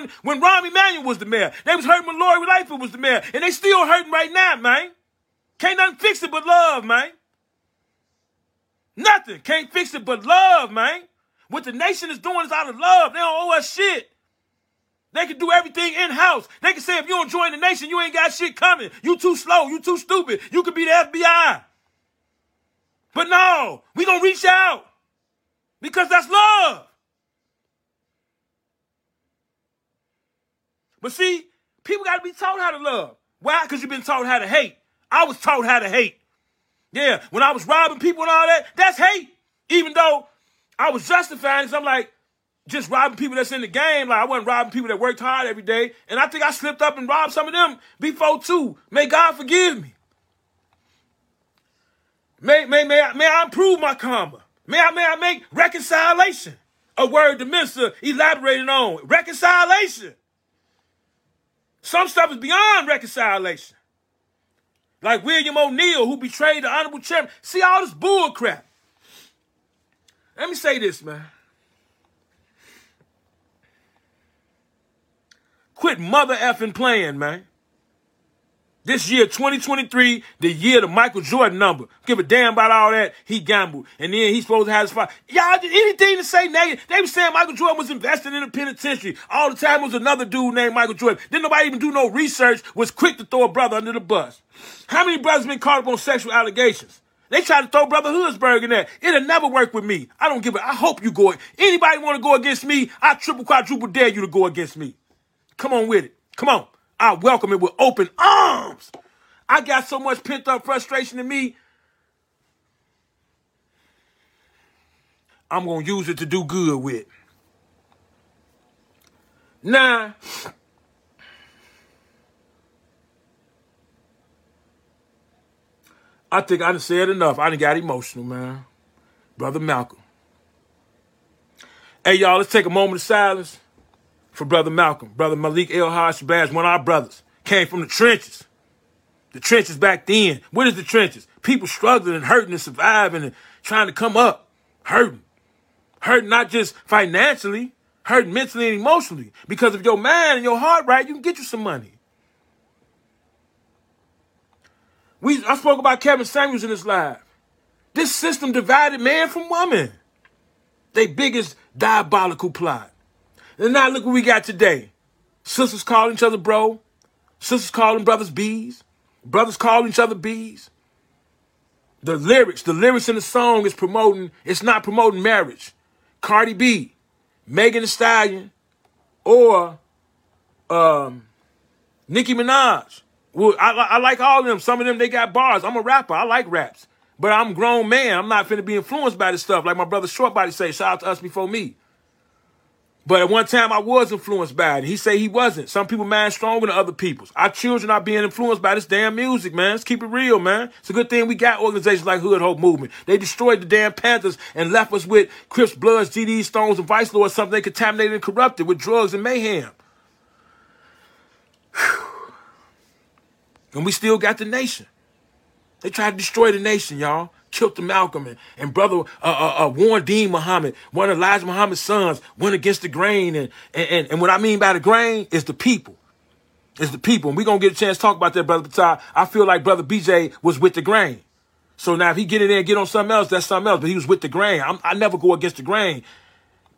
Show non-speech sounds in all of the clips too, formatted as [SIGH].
when, when Rahm Emanuel was the mayor. They was hurting when Lori Lightfoot was the mayor. And they still hurting right now, man. Can't nothing fix it but love, man. Nothing. Can't fix it but love, man. What the nation is doing is out of love. They don't owe us shit. They can do everything in house. They can say if you don't join the nation, you ain't got shit coming. You too slow. You too stupid. You could be the FBI. But no, we gonna reach out because that's love. But see, people got to be taught how to love. Why? Because you've been taught how to hate. I was taught how to hate. Yeah, when I was robbing people and all that, that's hate. Even though I was justifying because I'm like, just robbing people that's in the game. Like I wasn't robbing people that worked hard every day. And I think I slipped up and robbed some of them before too. May God forgive me. May, may, may, I, may I improve my karma. May I, may I make reconciliation a word the minister elaborated on. Reconciliation. Some stuff is beyond reconciliation. Like William O'Neal, who betrayed the honorable chairman. See all this bull crap. Let me say this, man. Quit mother effing playing, man. This year, 2023, the year the Michael Jordan number. Give a damn about all that. He gambled. And then he's supposed to have his fight. Y'all, did anything to say negative. They were saying Michael Jordan was invested in a penitentiary. All the time was another dude named Michael Jordan. Didn't nobody even do no research, was quick to throw a brother under the bus. How many brothers been caught up on sexual allegations? They tried to throw Brother Hoodsburg in there. It'll never work with me. I don't give it. I hope you go. Anybody want to go against me? I triple quadruple dare you to go against me. Come on with it. Come on. I welcome it with open arms. I got so much pent up frustration in me. I'm going to use it to do good with. Now, I think I done said enough. I done got emotional, man. Brother Malcolm. Hey, y'all, let's take a moment of silence for Brother Malcolm, Brother Malik El Haj Shabazz, one of our brothers, came from the trenches. The trenches back then. What is the trenches? People struggling and hurting and surviving and trying to come up. Hurting. Hurting not just financially, hurting mentally and emotionally. Because if your mind and your heart right, you can get you some money. We I spoke about Kevin Samuels in this live. This system divided man from woman. They biggest diabolical plot. And now look what we got today. Sisters calling each other bro. Sisters calling brothers bees. Brothers calling each other bees. The lyrics, the lyrics in the song is promoting, it's not promoting marriage. Cardi B, Megan Thee Stallion, or um, Nicki Minaj. Well, I, I like all of them. Some of them, they got bars. I'm a rapper. I like raps. But I'm grown man. I'm not finna be influenced by this stuff. Like my brother Short Body say, shout out to us before me. But at one time I was influenced by it. He say he wasn't. Some people mind stronger than other people's. Our children are being influenced by this damn music, man. Let's keep it real, man. It's a good thing we got organizations like Hood Hope Movement. They destroyed the damn Panthers and left us with Crips, Bloods, GD, Stones, and Vice Lords, something they contaminated and corrupted with drugs and mayhem. And we still got the nation. They tried to destroy the nation, y'all killed the Malcolm and, and brother uh, uh, uh, Warith Deen Muhammad, one of Elijah Muhammad's sons, went against the grain. And, and, and what I mean by the grain is the people. It's the people. And we're going to get a chance to talk about that, Brother Patai. I feel like Brother BJ was with the grain. So now if he get in there and get on something else, that's something else. But he was with the grain. I'm, I never go against the grain.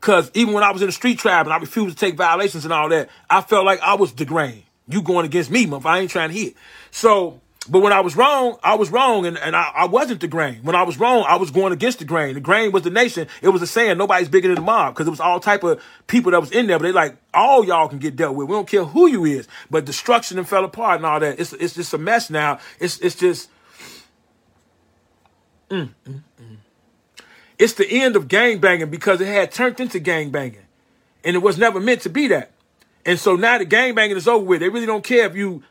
Because even when I was in the street tribe and I refused to take violations and all that, I felt like I was the grain. You going against me, motherfucker. I ain't trying to hit. So but when I was wrong, I was wrong, and, and I, I, wasn't the grain. When I was wrong, I was going against the grain. The grain was the nation. It was a saying, nobody's bigger than the mob, because it was all type of people that was in there. But they like, all y'all can get dealt with. We don't care who you is. But destruction and fell apart and all that. It's it's just a mess now. It's it's just. Mm, mm, mm. It's the end of gang banging because it had turned into gang banging, and it was never meant to be that. And so now the gang banging is over with. They really don't care if you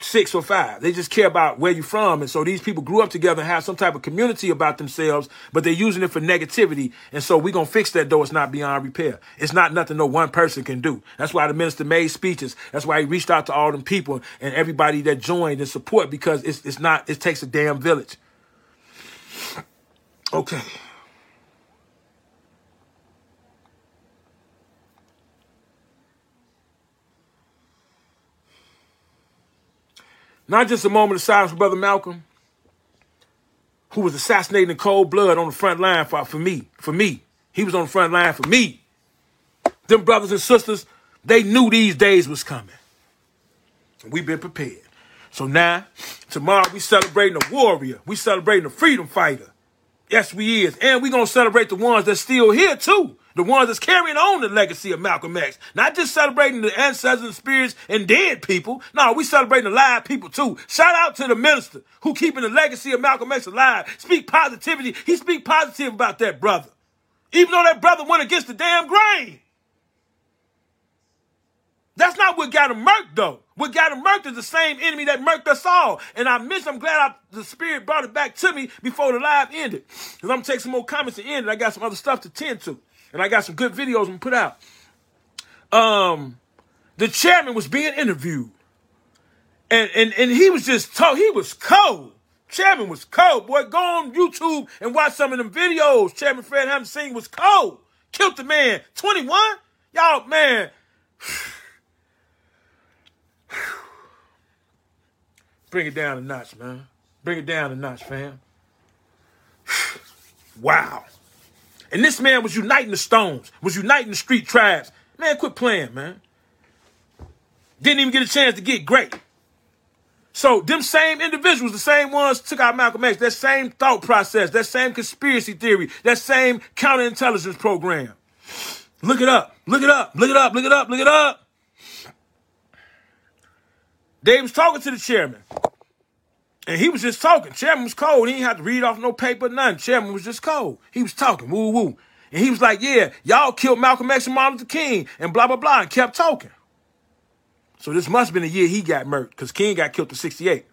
six or five. They just care about where you're from. And so these people grew up together and have some type of community about themselves, but they're using it for negativity. And so we're going to fix that though it's not beyond repair. It's not nothing no one person can do. That's why the minister made speeches. That's why he reached out to all them people and everybody that joined and support because it's, it's not, it takes a damn village. Okay. Not just a moment of silence for Brother Malcolm, who was assassinated in cold blood on the front line for, for me. For me. He was on the front line for me. Them brothers and sisters, they knew these days was coming. We've been prepared. So now, tomorrow we celebrating a warrior. We celebrating a freedom fighter. Yes, we is. And we to celebrate the ones that's still here too. The ones that's carrying on the legacy of Malcolm X. Not just celebrating the ancestors and spirits and dead people. No, we celebrating the live people too. Shout out to the minister who keeping the legacy of Malcolm X alive. Speak positivity. He speak positive about that brother. Even though that brother went against the damn grain. That's not what got him murked, though. What got him murked is the same enemy that murked us all. And I miss, I'm glad I, the spirit brought it back to me before the live ended. Because I'm going to take some more comments to end, and I got some other stuff to tend to. And I got some good videos to put out. Um, the chairman was being interviewed. And, and, and he was just told, he was cold. Chairman was cold. Boy, go on YouTube and watch some of them videos. Chairman Fred Hampton was cold. Killed the man. 21? Y'all, man. [SIGHS] Bring it down a notch, man. Bring it down a notch, fam. [SIGHS] wow. And this man was uniting the stones, was uniting the street tribes. Man, quit playing, man. Didn't even get a chance to get great. So them same individuals, the same ones took out Malcolm X, that same thought process, that same conspiracy theory, that same counterintelligence program. Look it up. Look it up. Look it up. Look it up. Look it up. They was talking to the chairman. And he was just talking. Chairman was cold. He didn't have to read off no paper, nothing. Chairman was just cold. He was talking, woo woo. And he was like, yeah, y'all killed Malcolm X and Martin Luther King and blah, blah, blah, and kept talking. So this must have been the year he got murdered, because King got killed in 68.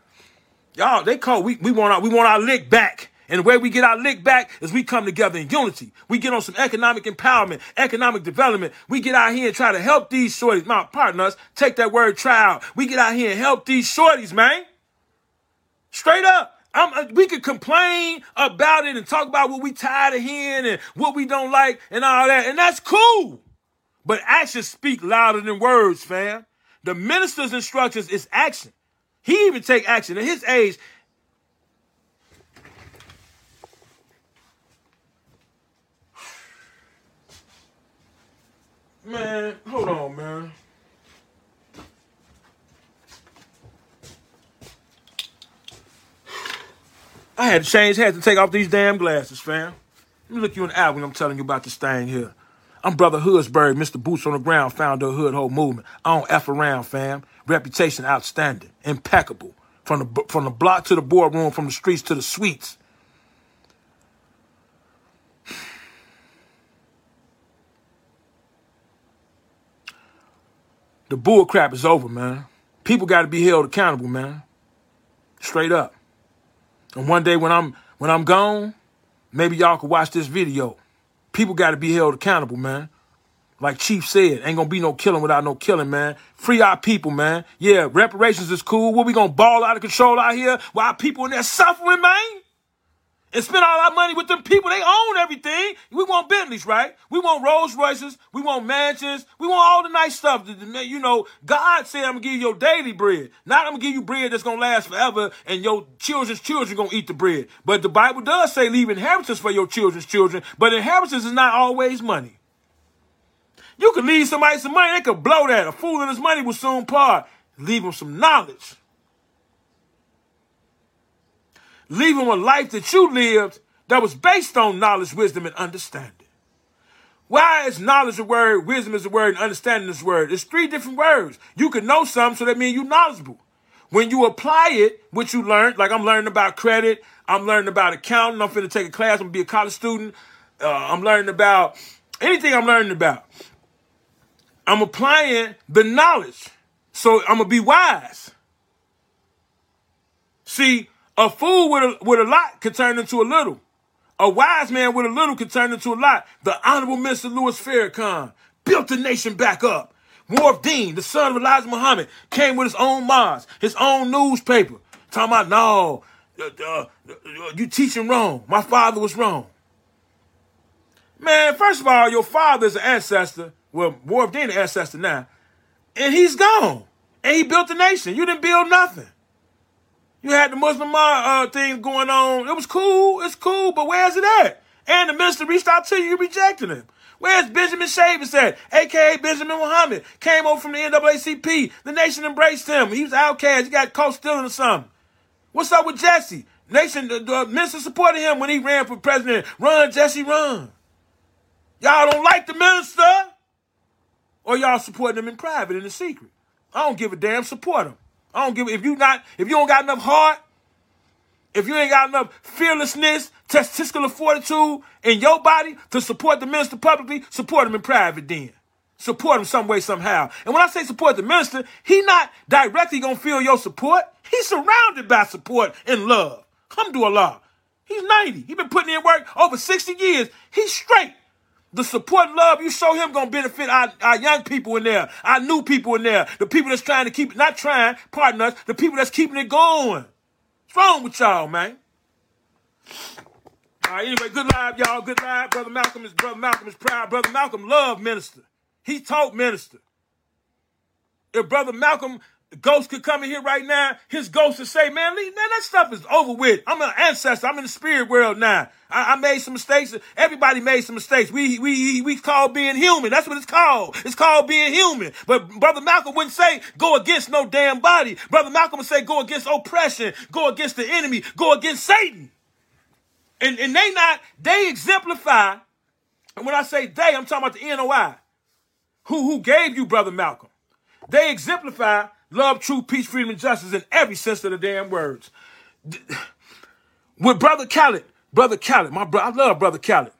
Y'all, they call, we, we want our, we want our lick back. And the way we get our lick back is we come together in unity. We get on some economic empowerment, economic development. We get out here and try to help these shorties. My partners, take that word trial. We get out here and help these shorties, man. Straight up. I'm, uh, we could complain about it and talk about what we tired of hearing and what we don't like and all that. And that's cool. But actions speak louder than words, fam. The minister's instructions is action. He even take action. At his age, [SIGHS] Man, hold on, man. I had to change hats to take off these damn glasses, fam. Let me look you in the eye when I'm telling you about this thing here. I'm Brother Hoodsbury, Mr. Boots on the Ground, founder of Hood Hope Movement. I don't F around, fam. Reputation outstanding, impeccable. From the, from the block to the boardroom, from the streets to the suites. The bull crap is over, man. People got to be held accountable, man. Straight up. And one day when I'm when I'm gone, maybe y'all could watch this video. People got to be held accountable, man. Like Chief said, ain't gonna be no killing without no killing, man. Free our people, man. Yeah, reparations is cool. What we gonna ball out of control out here while people in there suffering, man? And spend all our money with them people. They own everything. We want Bentleys, right? We want Rolls Royces. We want mansions. We want all the nice stuff. You know, God said, I'm going to give you your daily bread. Not I'm going to give you bread that's going to last forever and your children's children going to eat the bread. But the Bible does say leave inheritance for your children's children. But inheritance is not always money. You can leave somebody some money. They could blow that. A fool and his money will soon part. Leave them some knowledge. Him a life that you lived that was based on knowledge, wisdom, and understanding. Why is knowledge a word, wisdom is a word, and understanding is a word? It's three different words. You can know something, so that means you're knowledgeable. When you apply it, what you learned, like I'm learning about credit, I'm learning about accounting, I'm finna take a class, I'm gonna be a college student, uh, I'm learning about anything I'm learning about. I'm applying the knowledge, so I'm gonna be wise. See, a fool with a, with a lot can turn into a little. A wise man with a little can turn into a lot. The Honorable Mr. Louis Farrakhan built the nation back up. Warith Deen, the son of Elijah Muhammad, came with his own mosque, his own newspaper. Talking about, no, uh, uh, uh, you teaching wrong. My father was wrong. Man, first of all, your father's an ancestor. Well, Warith Deen an ancestor now. And he's gone. And he built the nation. You didn't build nothing. You had the Muslim uh, thing going on. It was cool. It's cool, but where's it at? And the minister reached out to you, you rejected him. Where's Benjamin Shavers at? AKA Benjamin Muhammad. Came over from the NAACP. The nation embraced him. He was outcast. He got caught stealing or something. What's up with Jesse? Nation, the, the minister supported him when he ran for president. Run, Jesse, run. Y'all don't like the minister? Or y'all supporting him in private, in the secret? I don't give a damn. Support him. I don't give if you not if you don't got enough heart, if you ain't got enough fearlessness, testicular fortitude in your body to support the minister publicly, support him in private then. Support him some way, somehow. And when I say support the minister, he not directly gonna feel your support. He's surrounded by support and love. Alhamdulillah. He's 90. He been putting in work over 60 years. He's straight. The support and love you show him gonna benefit our, our young people in there, our new people in there, the people that's trying to keep it, not trying, pardon us, the people that's keeping it going. What's wrong with y'all, man? All right, anyway, good live, y'all. Good live. Brother Malcolm is brother Malcolm is proud. Brother Malcolm loved minister. He taught minister. If brother Malcolm ghost could come in here right now, his ghost would say, man, man, that stuff is over with. I'm an ancestor. I'm in the spirit world now. I, I, made some mistakes. Everybody made some mistakes. We, we, we call being human. That's what it's called. It's called being human. But Brother Malcolm wouldn't say go against no damn body. Brother Malcolm would say go against oppression, go against the enemy, go against Satan. And, and they not, they exemplify, and when I say they, I'm talking about the NOI, who, who gave you Brother Malcolm. They exemplify love, truth, peace, freedom, and justice in every sense of the damn words. With Brother Khaled, Brother Khaled, my brother, I love Brother Khaled.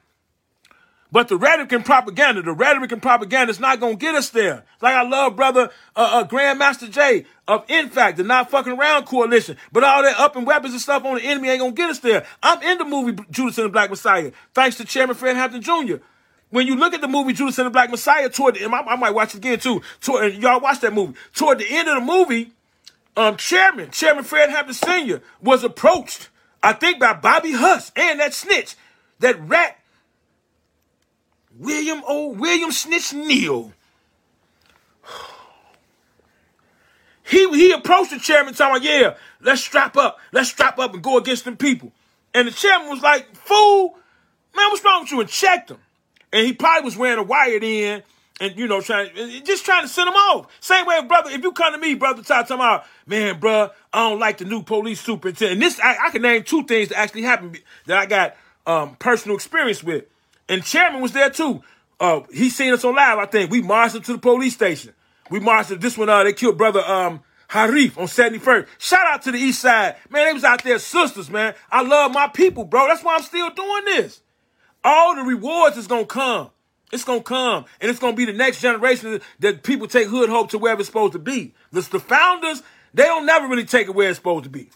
But the rhetoric and propaganda, the rhetoric and propaganda is not going to get us there. Like I love brother uh, uh, Grandmaster Jay of NFAC, the Not Fucking Around Coalition. But all that up and weapons and stuff on the enemy ain't going to get us there. I'm in the movie Judas and the Black Messiah, thanks to Chairman Fred Hampton Jr. When you look at the movie Judas and the Black Messiah, toward the, I, I might watch it again too. Toward, y'all watch that movie. Toward the end of the movie, um, Chairman, Chairman Fred Hampton Sr. was approached, I think, by Bobby Huss and that snitch, that rat William O. William Snitch Neal. [SIGHS] He, he approached the chairman talking, yeah, let's strap up. Let's strap up and go against them people. And the chairman was like, fool, man, what's wrong with you? And checked him. And he probably was wearing a wired in and, you know, trying, just trying to send him off. Same way, brother, if you come to me, brother, talk about, man, bro, I don't like the new police superintendent. And this, I, I can name two things that actually happened that I got um, personal experience with. And Chairman was there too. Uh, he seen us on live, I think. We marched him to the police station. We marched him. This one, uh, they killed brother um, Harith on 71st. Shout out to the east side. Man, they was out there sisters, man. I love my people, bro. That's why I'm still doing this. All the rewards is gonna come. It's gonna come. And it's gonna be the next generation that people take hood hope to where it's supposed to be. The, the founders, they don't never really take it where it's supposed to be.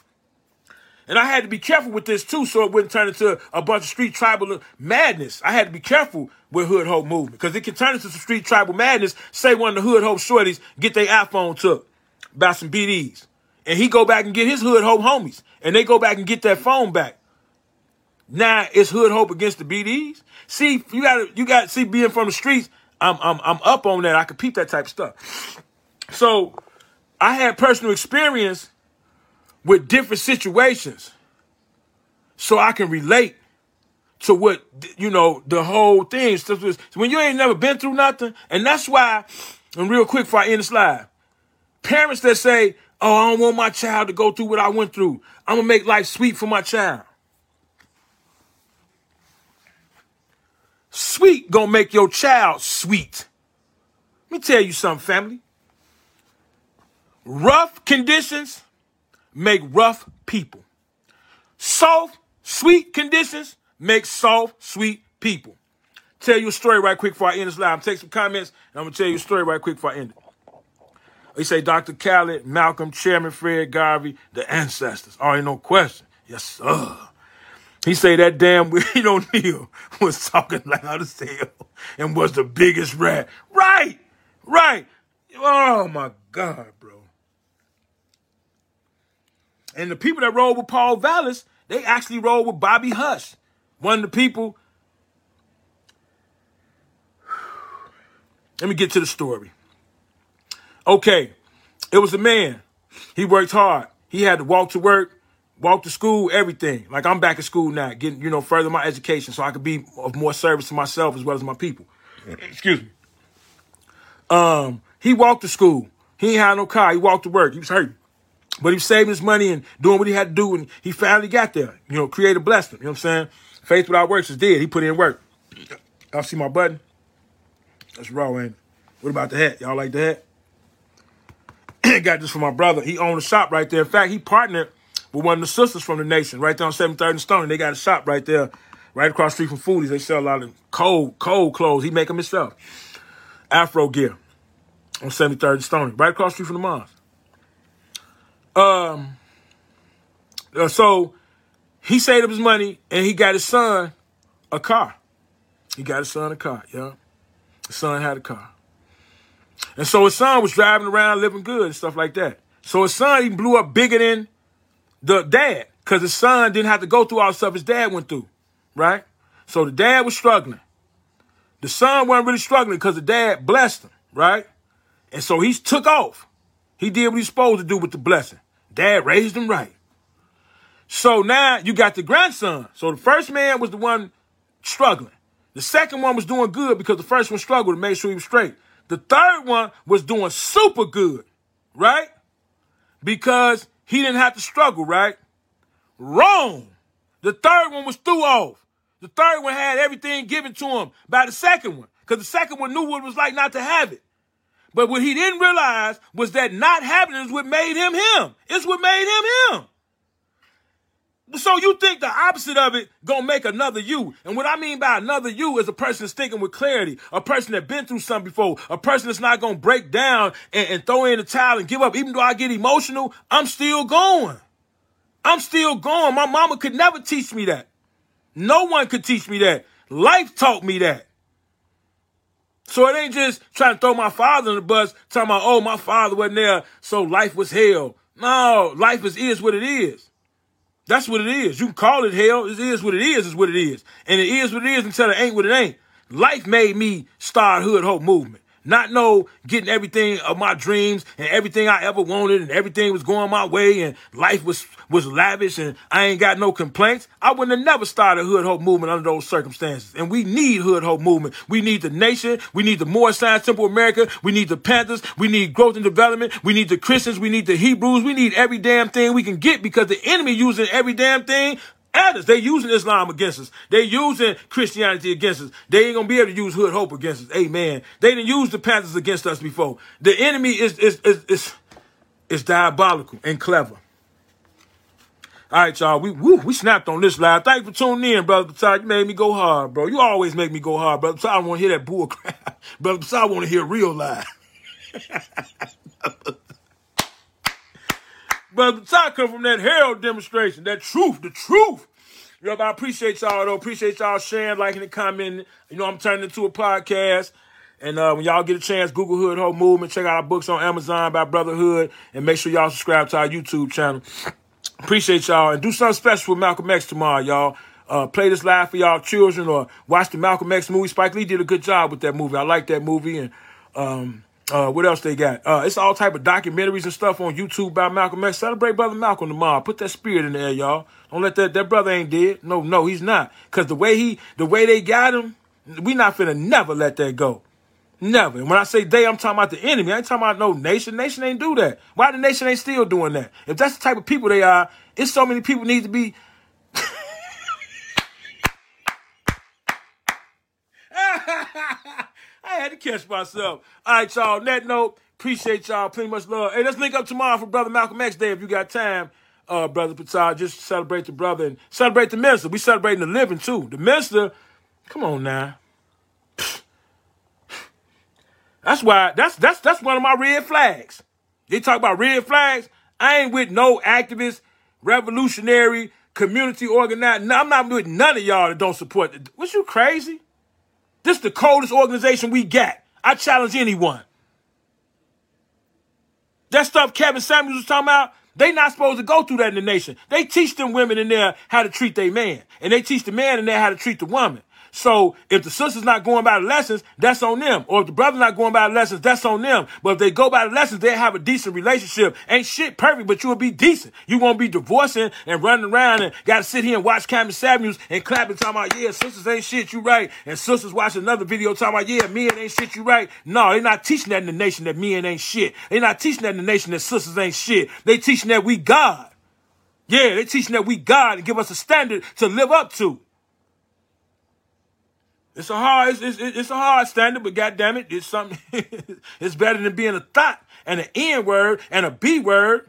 And I had to be careful with this too, so it wouldn't turn into a bunch of street tribal madness. I had to be careful with Hood Hope movement because it can turn into some street tribal madness. Say one of the Hood Hope shorties get their iPhone took by some BDs, and he go back and get his Hood Hope homies, and they go back and get that phone back. Now it's Hood Hope against the BDs. See, you got you got see being from the streets. I'm I'm I'm up on that. I can peep that type of stuff. So I had personal experience with different situations so I can relate to what you know the whole thing. So when you ain't never been through nothing, and that's why. And real quick, before I end this live, parents that say, "Oh, I don't want my child to go through what I went through. I'm gonna make life sweet for my child." Sweet gonna make your child sweet. Let me tell you something, family. Rough conditions make rough people. Soft, sweet conditions make soft, sweet people. Tell you a story right quick before I end this live. I'm take some comments and I'm gonna tell you a story right quick before I end it. He say Dr. Khaled, Malcolm, Chairman Fred Garvey, the ancestors. Already no question. Yes, sir. He say that damn [LAUGHS] Willie O'Neal was talking loud as hell and was the biggest rat. Right, right. Oh my God, bro. And the people that roll with Paul Vallas, they actually roll with Bobby Hush. One of the people. Let me get to the story. Okay, it was a man. He worked hard. He had to walk to work. Walk to school, everything. Like I'm back at school now, getting, you know, further my education so I could be of more service to myself as well as my people. Excuse me. Um, he walked to school. He ain't had no car. He walked to work. He was hurting. But he was saving his money and doing what he had to do, and he finally got there. You know, created blessed him. You know what I'm saying? Faith without works is dead. He put in work. Y'all see my button? That's raw, ain't it? What about the hat? Y'all like the hat? [CLEARS THROAT] got this from my brother. He owned a shop right there. In fact, he partnered with one of the sisters from the nation right there on 730 and Stone. They got a shop right there, right across the street from Foodies. They sell a lot of cold, cold clothes. He make them himself. Afro gear on 73rd and Stone, right across the street from the mosque. Um, uh, so he saved up his money and he got his son a car. He got his son a car, yeah. His son had a car. And so his son was driving around living good and stuff like that. So his son even blew up bigger than the dad because his son didn't have to go through all the stuff his dad went through, right? So the dad was struggling. The son wasn't really struggling because the dad blessed him, right? And so he took off. He did what he's supposed to do with the blessing. Dad raised him right. So now you got the grandson. So the first man was the one struggling. The second one was doing good because the first one struggled to make sure he was straight. The third one was doing super good, right? Because he didn't have to struggle, right? Wrong. The third one was through off. The third one had everything given to him by the second one because the second one knew what it was like not to have it. But what he didn't realize was that not having it is what made him him. It's what made him him. So you think the opposite of it gonna make another you. And what I mean by another you is a person that's thinking with clarity, a person that been through something before, a person that's not gonna break down and, and throw in the towel and give up. Even though I get emotional, I'm still going. I'm still going. My mama could never teach me that. No one could teach me that. Life taught me that. So it ain't just trying to throw my father in the bus, talking about, oh, my father wasn't there, so life was hell. No, life is, is what it is. That's what it is. You can call it hell. It is what it is, is what it is. And it is what it is until it ain't what it ain't. Life made me start Hood Hope Movement. Not know getting everything of my dreams and everything I ever wanted and everything was going my way and life was was lavish and I ain't got no complaints. I wouldn't have never started Hood Hope Movement under those circumstances. And we need Hood Hope Movement. We need the nation. We need the more Science Temple America. We need the Panthers. We need growth and development. We need the Christians. We need the Hebrews. We need every damn thing we can get because the enemy using every damn thing at us. They using Islam against us. They using Christianity against us. They ain't gonna be able to use Hood Hope against us. Amen. They didn't use the Panthers against us before. The enemy is is is is, is diabolical and clever. All right, y'all. We woo, we snapped on this live. Thank you for tuning in, brother. Besides, you made me go hard, bro. You always make me go hard, brother. Besides, I want to hear that bull [LAUGHS] crap, brother. I want to hear real live. [LAUGHS] Brother Ty come from that Herald demonstration, that truth, the truth. You know, I appreciate y'all though. Appreciate y'all sharing, liking, and commenting. You know, I'm turning into a podcast. And uh, when y'all get a chance, Google Hood Hope Movement. Check out our books on Amazon by Brotherhood. And make sure y'all subscribe to our YouTube channel. Appreciate y'all. And do something special with Malcolm X tomorrow, y'all. Uh, play this live for y'all children or watch the Malcolm X movie. Spike Lee did a good job with that movie. I like that movie. And um, uh, what else they got? Uh, it's all type of documentaries and stuff on YouTube about Malcolm X. Celebrate Brother Malcolm tomorrow. Put that spirit in there, y'all. Don't let that that brother ain't dead. No, no, he's not. Cause the way he, the way they got him, we not finna never let that go. Never. And when I say they, I'm talking about the enemy. I ain't talking about no nation. Nation ain't do that. Why the nation ain't still doing that? If that's the type of people they are, it's so many people need to be. I had to catch myself. All right, y'all. That note, appreciate y'all. Plenty much love. Hey, let's link up tomorrow for Brother Malcolm X Day if you got time. Uh, Brother Patel, just celebrate the brother and celebrate the minister. We celebrating the living too. The minister, come on now. [SIGHS] That's why that's that's that's one of my red flags. They talk about red flags. I ain't with no activist, revolutionary, community organized. No, I'm not with none of y'all that don't support. The, was you crazy? This is the coldest organization we got. I challenge anyone. That stuff Kevin Samuels was talking about, they not supposed to go through that in the nation. They teach them women in there how to treat their man. And they teach the man in there how to treat the woman. So if the sister's not going by the lessons, that's on them. Or if the brother's not going by the lessons, that's on them. But if they go by the lessons, they have a decent relationship. Ain't shit perfect, but you'll be decent. You won't be divorcing and running around and gotta sit here and watch Cameron Samuels and clapping talking about, yeah, sisters ain't shit, you right. And sisters watch another video talking about, yeah, men ain't shit, you right. No, they're not teaching that in the nation that men ain't shit. They're not teaching that in the nation that sisters ain't shit. They teaching that we God. Yeah, they teaching that we God and give us a standard to live up to. It's a hard, it's, it's, it's a hard standard, but goddamn it, it's something. [LAUGHS] it's better than being a thought and an N word and a B word.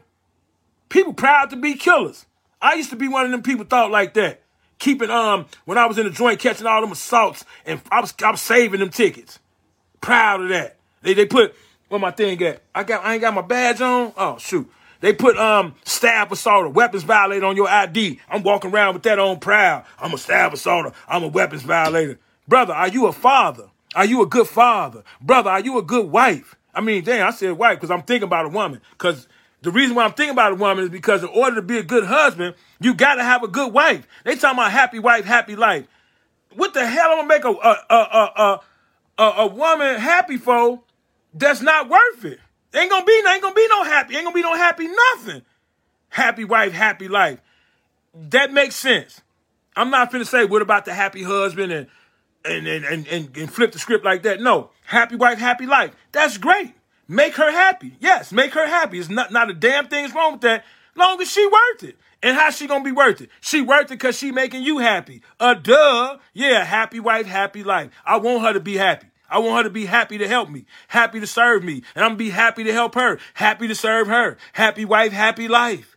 People proud to be killers. I used to be one of them people thought like that. Keeping um when I was in the joint catching all them assaults and I was I saving them tickets. Proud of that. They they put where my thing at? I got I ain't got my badge on. Oh shoot. They put um stab assaulter, weapons violator on your ID. I'm walking around with that on proud. I'm a stab assaulter. I'm a weapons violator. Brother, are you a father? Are you a good father? Brother, are you a good wife? I mean, damn, I said wife because I'm thinking about a woman. Because the reason why I'm thinking about a woman is because in order to be a good husband, you got to have a good wife. They talking about happy wife, happy life. What the hell am I make a a a a, a, a woman happy for that's not worth it? Ain't gonna be ain't gonna be no happy. Ain't gonna be no happy nothing. Happy wife, happy life. That makes sense. I'm not finna say what about the happy husband and and and and, and, and flip the script like that. No, happy wife, happy life. That's great. Make her happy. Yes, make her happy. It's not not a damn thing's wrong with that. Long as she worth it. And how's she gonna be worth it? She worth it because she making you happy. Uh duh. Yeah, happy wife, happy life. I want her to be happy. I want her to be happy to help me, happy to serve me, and I'm gonna be happy to help her, happy to serve her. Happy wife, happy life.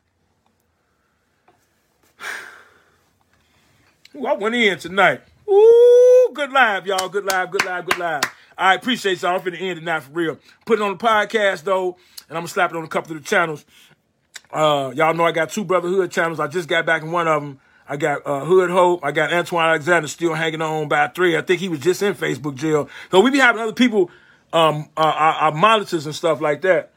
[SIGHS] Ooh, I went in tonight. Ooh, good live, y'all. Good live, good live, good live. I appreciate y'all. I'm finna end it now for real. Put it on the podcast though, and I'm gonna slap it on a couple of the channels. Uh, y'all know I got two Brotherhood channels. I just got back in one of them. I got uh, Hood Hope. I got Antoine Alexander still hanging on by three. I think he was just in Facebook jail. So we be having other people, um, uh, our, our monitors and stuff like that.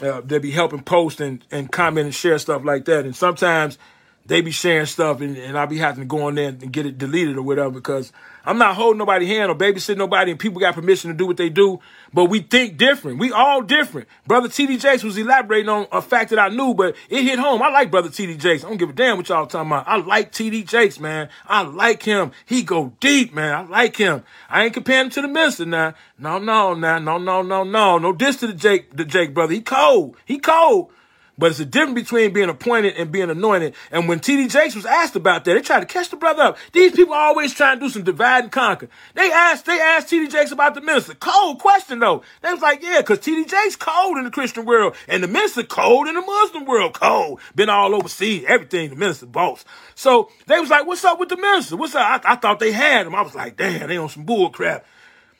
Uh, they be helping post and, and comment and share stuff like that. And sometimes they be sharing stuff and, and I be having to go on there and get it deleted or whatever because I'm not holding nobody hand or babysitting nobody and people got permission to do what they do, but we think different. We all different. Brother TD Jakes was elaborating on a fact that I knew, but it hit home. I like Brother TD Jakes. I don't give a damn what y'all talking about. I like TD Jakes, man. I like him. He go deep, man. I like him. I ain't comparing him to the minister now. No, no, no, no, no, no, no. No diss to the Jake, the Jake brother. He cold. He cold. But it's a difference between being appointed and being anointed. And when T.D. Jakes was asked about that, they tried to catch the brother up. These people always trying to do some divide and conquer. They asked, they asked T.D. Jakes about the minister. Cold question though. They was like, yeah, cause T.D. Jakes cold in the Christian world and the minister cold in the Muslim world. Cold. Been all overseas, everything the minister boss. So they was like, what's up with the minister? What's up? I, I thought they had him. I was like, damn, they on some bull crap.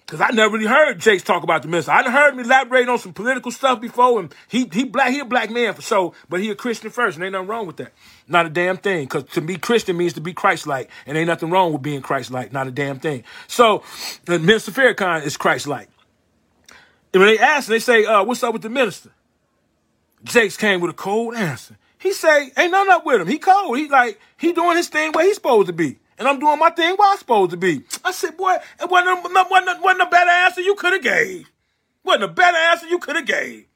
Cause I never really heard Jakes talk about the minister. I heard him elaborate on some political stuff before, and he he black he a black man for sure, but he a Christian first, and ain't nothing wrong with that. Not a damn thing. Cause to be Christian means to be Christ-like, and ain't nothing wrong with being Christ-like. Not a damn thing. So, the Minister Farrakhan is Christ-like. And when they ask, they say, uh, "What's up with the minister?" Jakes came with a cold answer. He say, "Ain't nothing up with him. He cold. He like he doing his thing where he's supposed to be." And I'm doing my thing where I'm supposed to be. I said, boy, it wasn't, a, wasn't, a, wasn't a better answer you could have gave. Wasn't a better answer you could have gave.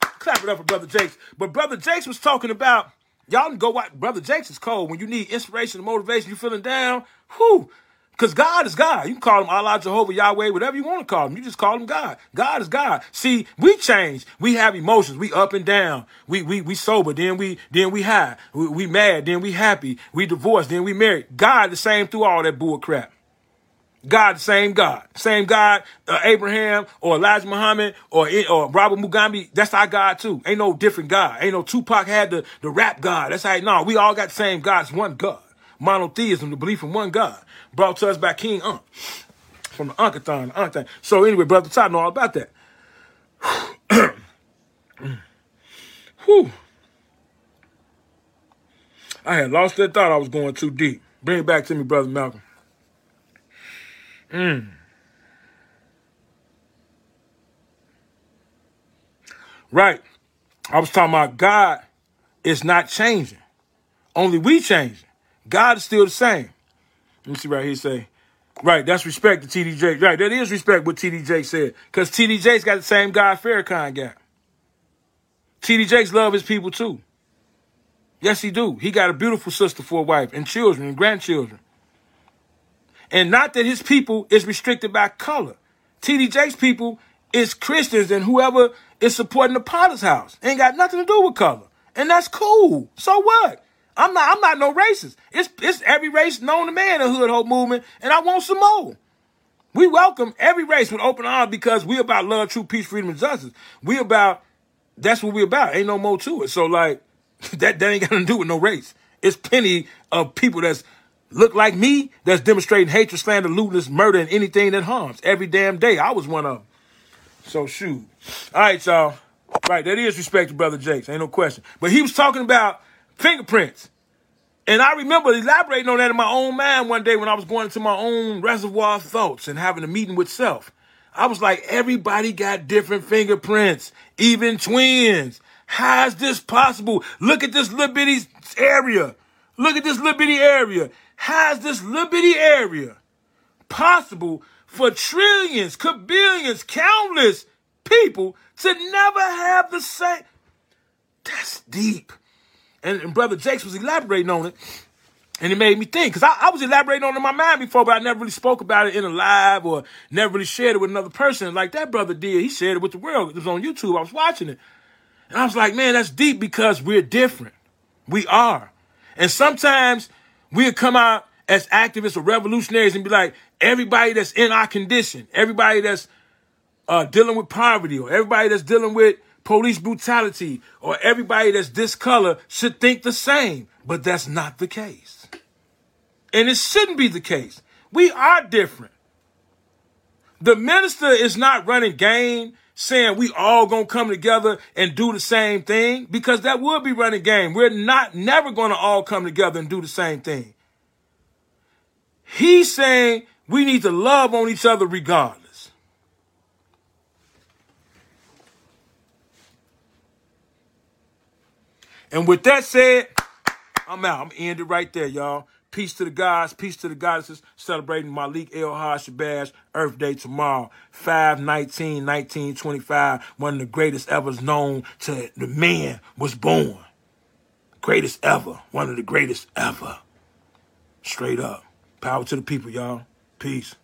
Clap it up for Brother Jakes. But Brother Jakes was talking about, y'all can go watch, Brother Jakes is cold. When you need inspiration and motivation, you feeling down, whew, because God is God. You can call him Allah, Jehovah, Yahweh, whatever you want to call him. You just call him God. God is God. See, we change. We have emotions. We up and down. We we we sober. Then we then we high. We, we mad. Then we happy. We divorced. Then we married. God the same through all that bull crap. God the same God. Same God, uh, Abraham or Elijah Muhammad or or Robert Mugabe, that's our God too. Ain't no different God. Ain't no Tupac had the, the rap God. That's how, no, we all got the same God. It's one God. Monotheism, the belief in one God brought to us by King Unk from the Unkathon, the. So anyway, brother Todd know all about that. [CLEARS THROAT] Whew. I had lost that thought I was going too deep. Bring it back to me, brother Malcolm. Mm. Right. I was talking about God is not changing. Only we changing. God is still the same. Let me see right here say. Right, that's respect to TDJ. Right, that is respect what TDJ said. Because TDJ's got the same guy Farrakhan got. TD Jakes love his people too. Yes, he do. He got a beautiful sister for a wife and children and grandchildren. And not that his people is restricted by color. TDJ's people is Christians and whoever is supporting the Potter's house. Ain't got nothing to do with color. And that's cool. So what? I'm not I'm not no racist. It's it's every race known to man in the hood hope movement, and I want some more. We welcome every race with open arms because we about love, truth, peace, freedom, and justice. We about that's what we about. Ain't no more to it. So like [LAUGHS] that that ain't got to do with no race. It's plenty of people that's look like me that's demonstrating hatred, slander, lewdness, murder, and anything that harms every damn day. I was one of them. So shoot. All right, y'all. Right, that is respect to Brother Jakes. Ain't no question. But he was talking about fingerprints. And I remember elaborating on that in my own mind one day when I was going into my own reservoir of thoughts and having a meeting with self. I was like, everybody got different fingerprints, even twins. How is this possible? Look at this little bitty area. Look at this little bitty area. How is this little bitty area possible for trillions, kabillions, countless people to never have the same? That's deep. And, and Brother Jakes was elaborating on it. And it made me think, because I, I, was elaborating on it in my mind before, but I never really spoke about it in a live or never really shared it with another person like that brother did. He shared it with the world. It was on YouTube. I was watching it. And I was like, man, that's deep because we're different. We are. And sometimes we'll come out as activists or revolutionaries and be like, everybody that's in our condition, everybody that's uh, dealing with poverty, or everybody that's dealing with police brutality or everybody that's this color should think the same. But that's not the case. And it shouldn't be the case. We are different. The minister is not running game saying we all gonna come together and do the same thing because that would be running game. We're not never gonna all come together and do the same thing. He's saying we need to love on each other regardless. And with that said, I'm out. I'm end it right there, y'all. Peace to the gods, peace to the goddesses, celebrating Malik El Haj Shabazz Earth Day tomorrow, 5 19, 1925. One of the greatest ever known to the man was born. Greatest ever. One of the greatest ever. Straight up. Power to the people, y'all. Peace.